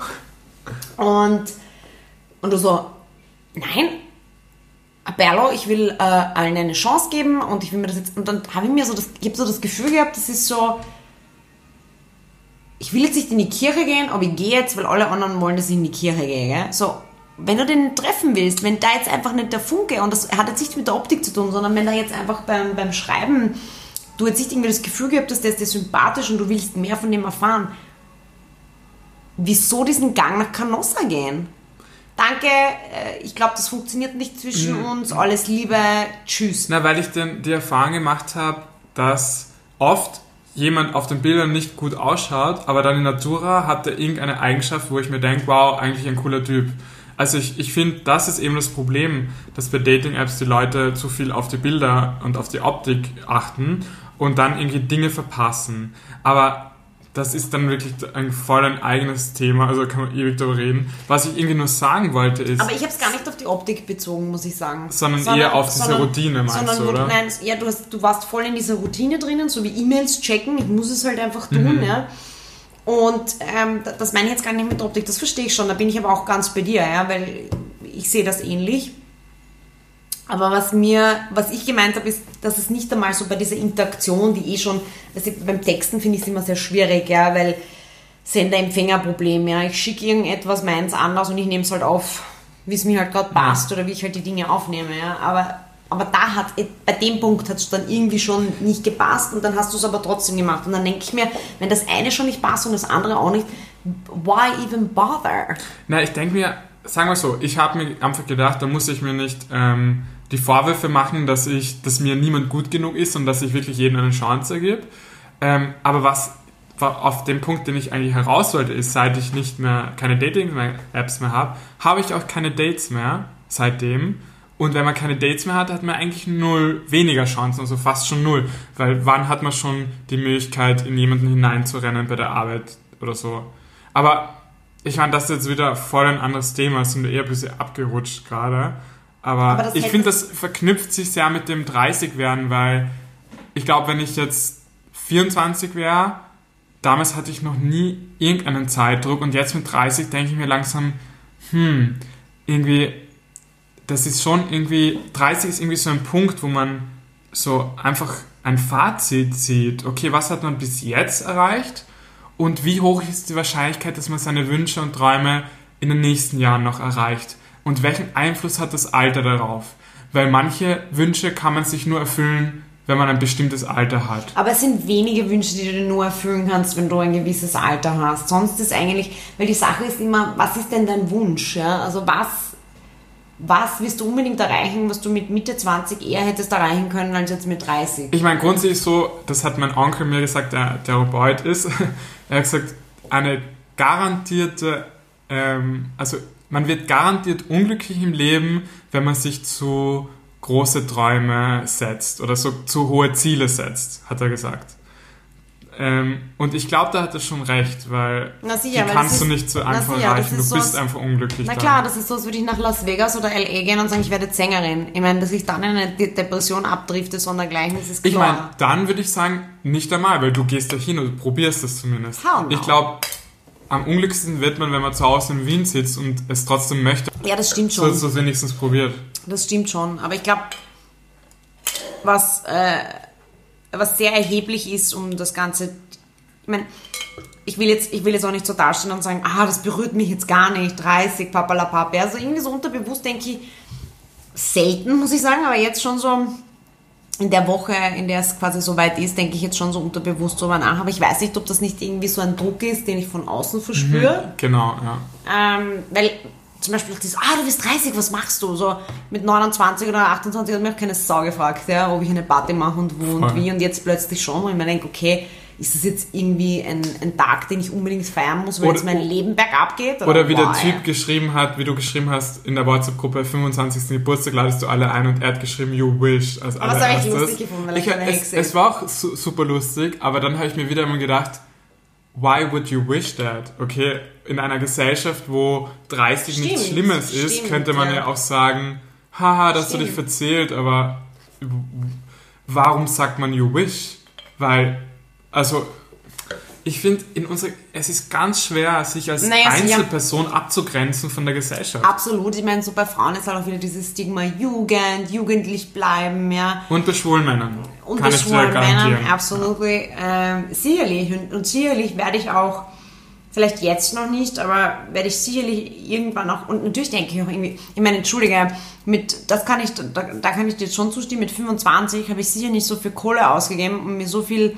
Und, und du so, nein, Berlo, ich will äh, allen eine Chance geben und ich will mir das jetzt, und dann habe ich mir so das, ich habe so das Gefühl gehabt, das ist so, ich will jetzt nicht in die Kirche gehen, aber ich gehe jetzt, weil alle anderen wollen, dass ich in die Kirche gehe. Gell? So, wenn du den treffen willst, wenn da jetzt einfach nicht der Funke, und das hat jetzt nichts mit der Optik zu tun, sondern wenn da jetzt einfach beim, beim Schreiben du jetzt nicht irgendwie das Gefühl gehabt hast, der ist dir sympathisch und du willst mehr von dem erfahren, wieso diesen Gang nach Canossa gehen? Danke, äh, ich glaube, das funktioniert nicht zwischen uns, alles Liebe, tschüss. Na, weil ich den, die Erfahrung gemacht habe, dass oft jemand auf den Bildern nicht gut ausschaut, aber dann in Natura hat er irgendeine Eigenschaft, wo ich mir denke, wow, eigentlich ein cooler Typ. Also ich, ich finde, das ist eben das Problem, dass bei Dating-Apps die Leute zu viel auf die Bilder und auf die Optik achten und dann irgendwie Dinge verpassen. Aber das ist dann wirklich ein voll ein eigenes Thema, also kann man ewig darüber reden. Was ich irgendwie nur sagen wollte ist, Aber ich habe es gar nicht auf die Optik bezogen, muss ich sagen. Sondern eher auf diese Routine, meinst sondern, du, oder? Nein, ja, du, hast, du warst voll in dieser Routine drinnen, so wie E-Mails checken. Ich muss es halt einfach Mhm. tun, ja. Und ähm, da- das meine ich jetzt gar nicht mit Optik, das verstehe ich schon. Da bin ich aber auch ganz bei dir, ja, weil ich sehe das ähnlich. Aber was mir, was ich gemeint habe, ist, dass es nicht einmal so bei dieser Interaktion, die eh schon, du, beim Texten finde ich es immer sehr schwierig, ja, weil Sender-Empfänger-Problem. Ja. Ich schicke irgendetwas meins anders und ich nehme es halt auf, wie es mir halt gerade passt oder wie ich halt die Dinge aufnehme. Ja. Aber, aber da hat, bei dem Punkt hat es dann irgendwie schon nicht gepasst und dann hast du es aber trotzdem gemacht. Und dann denke ich mir, wenn das eine schon nicht passt und das andere auch nicht, why even bother? Na, ich denke mir, sagen wir so, ich habe mir einfach gedacht, da muss ich mir nicht ähm, die Vorwürfe machen, dass ich, dass mir niemand gut genug ist und dass ich wirklich jedem eine Chance gebe. Ähm, aber was auf dem Punkt, den ich eigentlich heraus wollte, ist, seit ich nicht mehr keine Dating-Apps mehr habe, habe ich auch keine Dates mehr seitdem. Und wenn man keine Dates mehr hat, hat man eigentlich null weniger Chancen, also fast schon null. Weil wann hat man schon die Möglichkeit, in jemanden hineinzurennen bei der Arbeit oder so? Aber ich meine, das ist jetzt wieder voll ein anderes Thema, sind wir eher ein bisschen abgerutscht gerade. Aber, Aber ich finde, das verknüpft sich sehr mit dem 30 werden, weil ich glaube, wenn ich jetzt 24 wäre, damals hatte ich noch nie irgendeinen Zeitdruck und jetzt mit 30 denke ich mir langsam, hm, irgendwie, das ist schon irgendwie, 30 ist irgendwie so ein Punkt, wo man so einfach ein Fazit zieht. Okay, was hat man bis jetzt erreicht und wie hoch ist die Wahrscheinlichkeit, dass man seine Wünsche und Träume in den nächsten Jahren noch erreicht? Und welchen Einfluss hat das Alter darauf? Weil manche Wünsche kann man sich nur erfüllen, wenn man ein bestimmtes Alter hat. Aber es sind wenige Wünsche, die du nur erfüllen kannst, wenn du ein gewisses Alter hast. Sonst ist eigentlich, weil die Sache ist immer, was ist denn dein Wunsch? Ja? Also was, was willst du unbedingt erreichen, was du mit Mitte 20 eher hättest erreichen können als jetzt mit 30? Ich meine, grundsätzlich so, das hat mein Onkel mir gesagt, der Therapeut ist, er hat gesagt, eine garantierte, ähm, also man wird garantiert unglücklich im Leben, wenn man sich zu große Träume setzt oder so zu hohe Ziele setzt, hat er gesagt. Ähm, und ich glaube, da hat er schon recht, weil sicher, die kannst du nicht so einfach sicher, erreichen. Du so bist einfach unglücklich. Na klar, das ist so, als würde ich nach Las Vegas oder LA gehen und sagen, ich werde Sängerin. Ich meine, dass ich dann in eine Depression abdrifte, sondern gleich ist es klar. Ich meine, dann würde ich sagen, nicht einmal, weil du gehst da hin und probierst das zumindest. No. Ich glaube, am unglücklichsten wird man, wenn man zu Hause in Wien sitzt und es trotzdem möchte. Ja, das stimmt schon. So, so wenigstens probiert. Das stimmt schon. Aber ich glaube, was, äh, was sehr erheblich ist, um das Ganze. Ich meine, ich will, jetzt, ich will jetzt auch nicht so dastehen und sagen, ah, das berührt mich jetzt gar nicht, 30, papalapap. Also irgendwie so unterbewusst denke ich, selten, muss ich sagen, aber jetzt schon so in der Woche, in der es quasi so weit ist, denke ich jetzt schon so unterbewusst drüber nach. Aber ich weiß nicht, ob das nicht irgendwie so ein Druck ist, den ich von außen verspüre. Mhm, genau, ja. Ähm, weil zum Beispiel dieses, ah, du bist 30, was machst du? So mit 29 oder 28 hat mich auch keine Sau gefragt, ja, ob ich eine Party mache und wo Voll. und wie. Und jetzt plötzlich schon, wo ich mir denke, okay, ist das jetzt irgendwie ein, ein Tag, den ich unbedingt feiern muss, weil oder, jetzt mein Leben bergab geht? Oder, oder wie wow, der Typ ja. geschrieben hat, wie du geschrieben hast in der WhatsApp-Gruppe, 25. Geburtstag ladest du alle ein und er hat geschrieben, you wish. Als aber das habe ich lustig gefunden, weil ich, ich es, es war auch su super lustig, aber dann habe ich mir wieder immer gedacht, why would you wish that? Okay, in einer Gesellschaft, wo 30 stimmt, nichts Schlimmes stimmt, ist, könnte man ja. ja auch sagen, haha, dass stimmt. du dich verzählt, aber warum sagt man you wish? Weil also, ich finde, in unserer, es ist ganz schwer, sich als naja, Einzelperson ja. abzugrenzen von der Gesellschaft. Absolut. Ich meine, so bei Frauen ist halt auch wieder dieses Stigma Jugend, jugendlich bleiben, ja. Und bei schwulen Männern. Und Kann bei schwulen Männern, absolut. Ähm, sicherlich. Und, und sicherlich werde ich auch, vielleicht jetzt noch nicht, aber werde ich sicherlich irgendwann auch, und natürlich denke ich auch irgendwie, ich meine, entschuldige, mit, das kann ich, da, da kann ich dir schon zustimmen, mit 25 habe ich sicher nicht so viel Kohle ausgegeben und mir so viel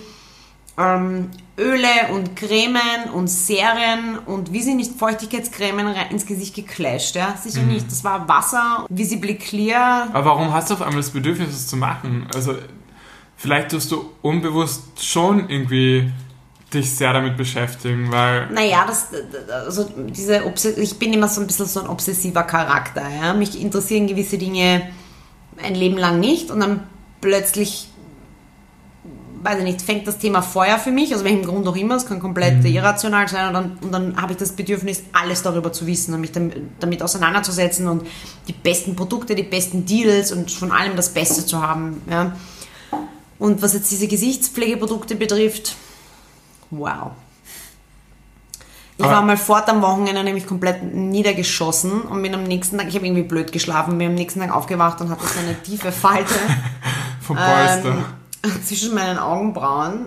ähm, Öle und Cremen und Serien und wie sie nicht Feuchtigkeitscremen ins Gesicht geclasht, ja? Sicher mhm. nicht. Das war Wasser, visibly clear. Aber warum hast du auf einmal das Bedürfnis, das zu machen? Also, vielleicht tust du unbewusst schon irgendwie dich sehr damit beschäftigen, weil... Naja, das, also diese ich bin immer so ein bisschen so ein obsessiver Charakter, ja? Mich interessieren gewisse Dinge ein Leben lang nicht und dann plötzlich weiß ich nicht, fängt das Thema Feuer für mich, aus welchem Grund auch immer, es kann komplett mhm. irrational sein und dann, und dann habe ich das Bedürfnis, alles darüber zu wissen und mich damit, damit, auseinanderzusetzen und die besten Produkte, die besten Deals und von allem das Beste zu haben. Ja. Und was jetzt diese Gesichtspflegeprodukte betrifft, wow. Ich war mal fort am Wochenende nämlich komplett niedergeschossen und bin am nächsten Tag, ich habe irgendwie blöd geschlafen, bin am nächsten Tag aufgewacht und hatte so eine tiefe Falte. Vom Polster. Ähm, zwischen meinen Augenbrauen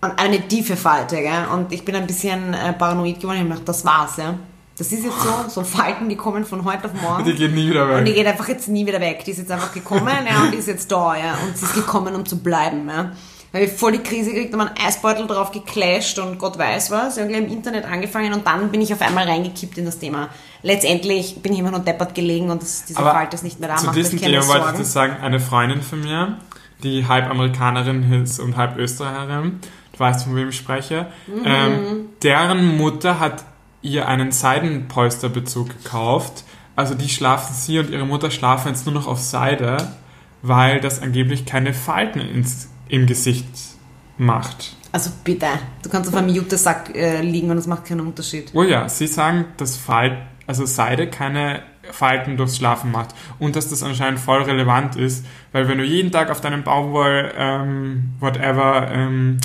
Und eine tiefe Falte, gell? Und ich bin ein bisschen äh, paranoid geworden. Ich habe gedacht, das war's, ja. Das ist jetzt so, so Falten, die kommen von heute auf morgen. Die geht nie wieder weg. Und die geht einfach jetzt nie wieder weg. Die ist jetzt einfach gekommen, ja, und die ist jetzt da, ja. Und sie ist gekommen, um zu bleiben, ja. Weil ich voll die Krise gekriegt, habe einen Eisbeutel drauf geclasht und Gott weiß was. Irgendwie im Internet angefangen und dann bin ich auf einmal reingekippt in das Thema. Letztendlich bin ich immer nur deppert gelegen und das, diese Aber Falte ist nicht mehr da. Zu macht diesem Thema wollte ich das sagen, eine Freundin von mir, die halb Amerikanerin ist und halb Österreicherin, du weißt, von wem ich spreche, Mhm. ähm, deren Mutter hat ihr einen Seidenpolsterbezug gekauft. Also die schlafen, sie und ihre Mutter schlafen jetzt nur noch auf Seide, weil das angeblich keine Falten ins, im Gesicht macht. Also bitte, du kannst auf einem Jutesack äh, liegen und es macht keinen Unterschied. Oh ja, sie sagen, dass Falt, also Seide keine Falten durchs Schlafen macht und dass das anscheinend voll relevant ist, weil wenn du jeden Tag auf deinem Baumwoll, ähm, whatever, ähm,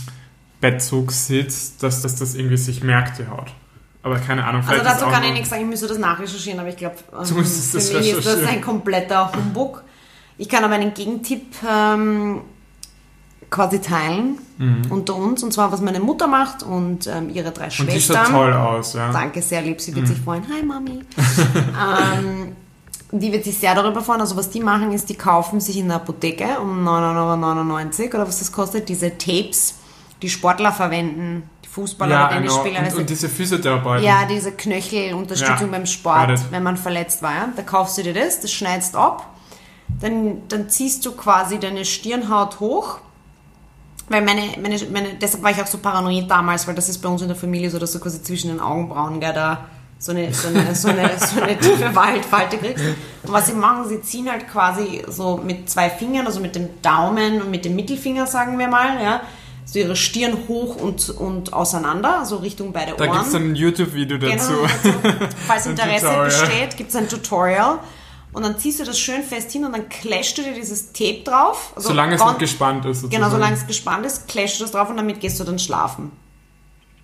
Bettzug sitzt, dass, dass das irgendwie sich merkt, die Haut. Aber keine Ahnung, Also dazu kann ich nichts sagen, ich müsste das nachrecherchieren, aber ich glaube, ähm, für das mich ist das ein kompletter Humbug. Ich kann aber einen Gegentipp ähm, quasi teilen Mhm. unter uns, und zwar was meine Mutter macht und ähm, ihre drei Und die Schwestern. schaut toll aus, ja. Danke, sehr lieb, sie wird Mhm. sich freuen. Hi Mami. ähm, die wird sich sehr darüber freuen. Also was die machen, ist, die kaufen sich in der Apotheke um 9,99 Euro oder was das kostet, diese Tapes, die Sportler verwenden, die Fußballer, Ja, die. Tennisspieler. Und, und diese Physiotherapeuten. ja, diese Knöchelunterstützung Ja, beim Sport, wenn man verletzt war. Ja? Da kaufst du dir das, das schneidest ab, dann, dann ziehst du quasi deine Stirnhaut hoch. Weil meine, meine, meine, deshalb war ich auch so paranoid damals, weil das ist bei uns in der Familie so, dass du quasi zwischen den Augenbrauen gell, da so eine, so eine, so eine, so eine tiefe Waldfalte kriegst. Und was sie machen, sie ziehen halt quasi so mit zwei Fingern, also mit dem Daumen und mit dem Mittelfinger, sagen wir mal, ja, so ihre Stirn hoch und, und auseinander, so Richtung beide Da Ohren. gibt es ein YouTube-Video dazu. Genau, also, falls Interesse Tutorial. besteht, gibt es ein Tutorial. Und dann ziehst du das schön fest hin und dann clashst du dir dieses Tape drauf. Also Solange es noch gespannt ist. Genau, sozusagen. solange es gespannt ist, clashst du das drauf und damit gehst du dann schlafen.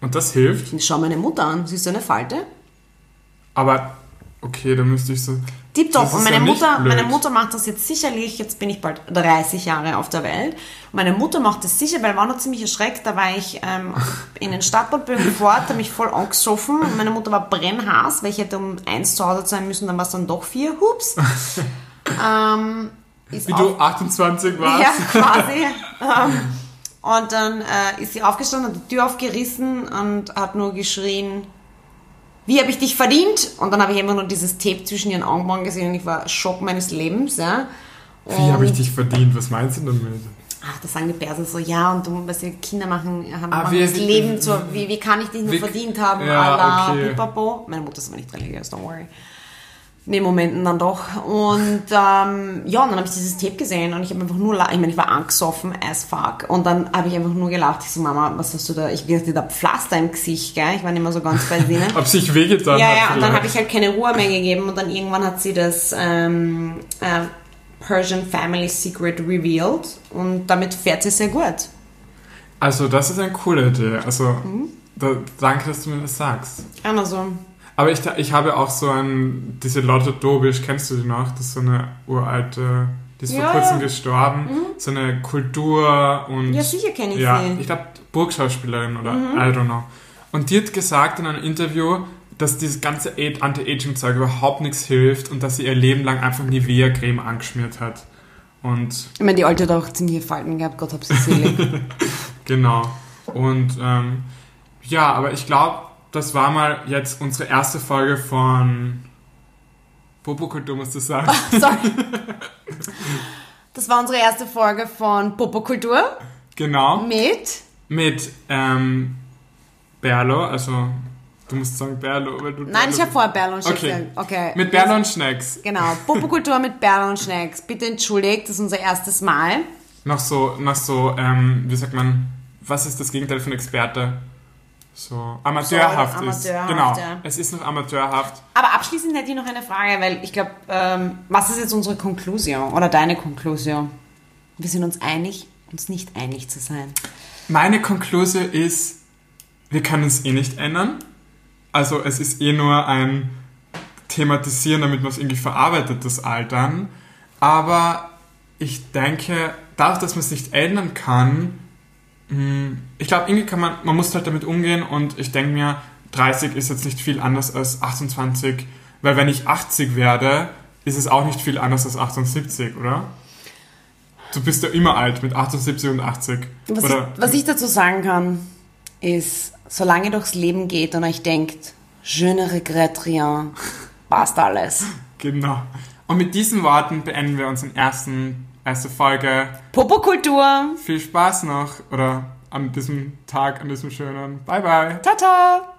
Und das hilft. Und schau meine Mutter an. Siehst du eine Falte? Aber, okay, da müsste ich so... Tipptopp. Und meine ja Mutter, meine Mutter macht das jetzt sicherlich, jetzt bin ich bald 30 Jahre auf der Welt. Meine Mutter macht das sicher, weil war noch ziemlich erschreckt. Da war ich ähm, in den Stadtbadbögen fort, habe mich voll angesoffen. Und meine Mutter war brennhaß, weil ich hätte um eins zu Hause sein müssen, dann war es dann doch vier. Hups. ähm, Wie du 28 warst. Ja, quasi. ähm, und dann äh, ist sie aufgestanden, hat die Tür aufgerissen und hat nur geschrien, wie habe ich dich verdient? Und dann habe ich immer nur dieses Tape zwischen ihren Augenbrauen gesehen und ich war Schock meines Lebens. Ja. Wie habe ich dich verdient? Was meinst du damit? Ach, das sagen die Perser so, ja, und du, was die Kinder machen, haben, Ah, wie- das Leben so, wie, wie kann ich dich nur wie- verdient haben, Ja, Allah, okay. pipapo. Meine Mutter ist aber nicht religiös, don't worry. In den Momenten dann doch. Und ähm, ja, und dann habe ich dieses Tape gesehen und ich habe einfach nur, ich meine, ich war angesoffen as fuck. Und dann habe ich einfach nur gelacht. Ich so, Mama, was hast du da? Ich hatte da Pflaster im Gesicht, gell? Ich war nicht mehr so ganz bei Sinnen. Ob sich wehgetan Ja, hat ja, und dann habe ich halt keine Ruhe mehr gegeben und dann irgendwann hat sie das ähm, äh, Persian Family Secret revealed und damit fährt sie sehr gut. Also, das ist eine coole Idee. Also, Mhm. da, danke, dass du mir das sagst. Also, Aber ich, ich habe auch so ein, diese Lotte Dobisch, kennst du die noch? Das ist so eine uralte, die ist Ja, vor kurzem ja. gestorben. So eine Kultur und... ja, sicher kenne ich Ja, sie. ich glaube Burgschauspielerin oder Mhm. I don't know. Und die hat gesagt in einem Interview, dass dieses ganze Anti-Aging-Zeug überhaupt nichts hilft und dass sie ihr Leben lang einfach Nivea-Creme angeschmiert hat. Und Ich meine, die Alte hat auch ziemliche Falten gehabt, Gott hab sie selig. genau. Und ähm, ja, aber ich glaube, das war mal jetzt unsere erste Folge von Popokultur, musst du sagen. Sorry. Das war unsere erste Folge von Popokultur genau. mit Mit ähm, Berlo, also du musst sagen Berlo, weil du Nein, ich habe vorher Berl und Schnecks Okay. Okay. Mit Berlo und Schnecks. Genau, Popokultur mit Berl und Schnecks. Bitte entschuldigt, das ist unser erstes Mal. Noch so, noch so, ähm, wie sagt man, was ist das Gegenteil von Experte? So, amateurhaft So, ist. amateurhaft, Genau, ja. es ist noch amateurhaft. Aber abschließend hätte ich noch eine Frage, weil ich glaube, ähm, was ist jetzt unsere Konklusion oder deine Konklusion? Wir sind uns einig, uns nicht einig zu sein. Meine Konklusion ist, wir können es eh nicht ändern. Also es ist eh nur ein Thematisieren, damit man es irgendwie verarbeitet, das Altern. Aber ich denke, dadurch, dass man es nicht ändern kann, ich glaube, irgendwie kann man, man muss halt damit umgehen und ich denke mir, 30 ist jetzt nicht viel anders als 28, weil wenn ich 80 werde, ist es auch nicht viel anders als 78, oder? Du bist ja immer alt mit 78 und 80. Was, ich, was ich dazu sagen kann, ist, solange durchs Leben geht und euch denkt, je ne regrette rien, passt alles. Genau. Und mit diesen Worten beenden wir unseren ersten, erste Folge. Popokultur. Viel Spaß noch oder an diesem Tag, an diesem schönen. Bye bye. Tata.